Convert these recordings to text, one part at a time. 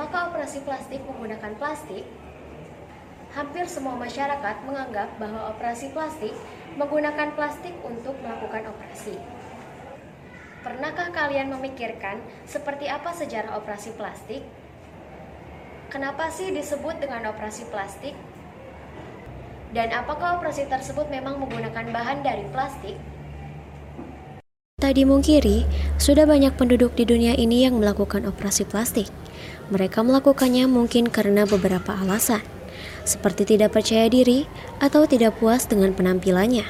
Apakah operasi plastik menggunakan plastik? Hampir semua masyarakat menganggap bahwa operasi plastik menggunakan plastik untuk melakukan operasi. Pernahkah kalian memikirkan seperti apa sejarah operasi plastik? Kenapa sih disebut dengan operasi plastik? Dan apakah operasi tersebut memang menggunakan bahan dari plastik? Tak dimungkiri, sudah banyak penduduk di dunia ini yang melakukan operasi plastik. Mereka melakukannya mungkin karena beberapa alasan, seperti tidak percaya diri atau tidak puas dengan penampilannya.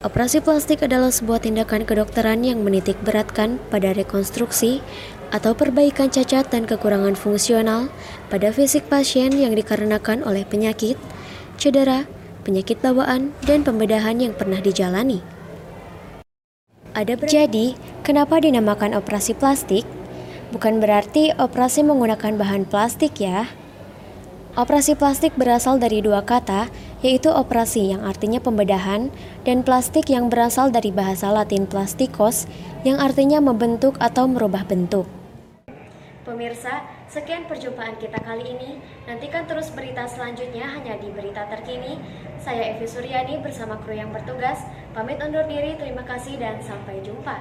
Operasi plastik adalah sebuah tindakan kedokteran yang menitik beratkan pada rekonstruksi atau perbaikan cacat dan kekurangan fungsional pada fisik pasien yang dikarenakan oleh penyakit, cedera, penyakit bawaan, dan pembedahan yang pernah dijalani. Ada Jadi, kenapa dinamakan operasi plastik? Bukan berarti operasi menggunakan bahan plastik ya. Operasi plastik berasal dari dua kata, yaitu operasi yang artinya pembedahan dan plastik yang berasal dari bahasa Latin plastikos yang artinya membentuk atau merubah bentuk. Pemirsa, sekian perjumpaan kita kali ini. Nantikan terus berita selanjutnya hanya di Berita Terkini. Saya Evi Suryani bersama kru yang bertugas. Pamit undur diri, terima kasih dan sampai jumpa.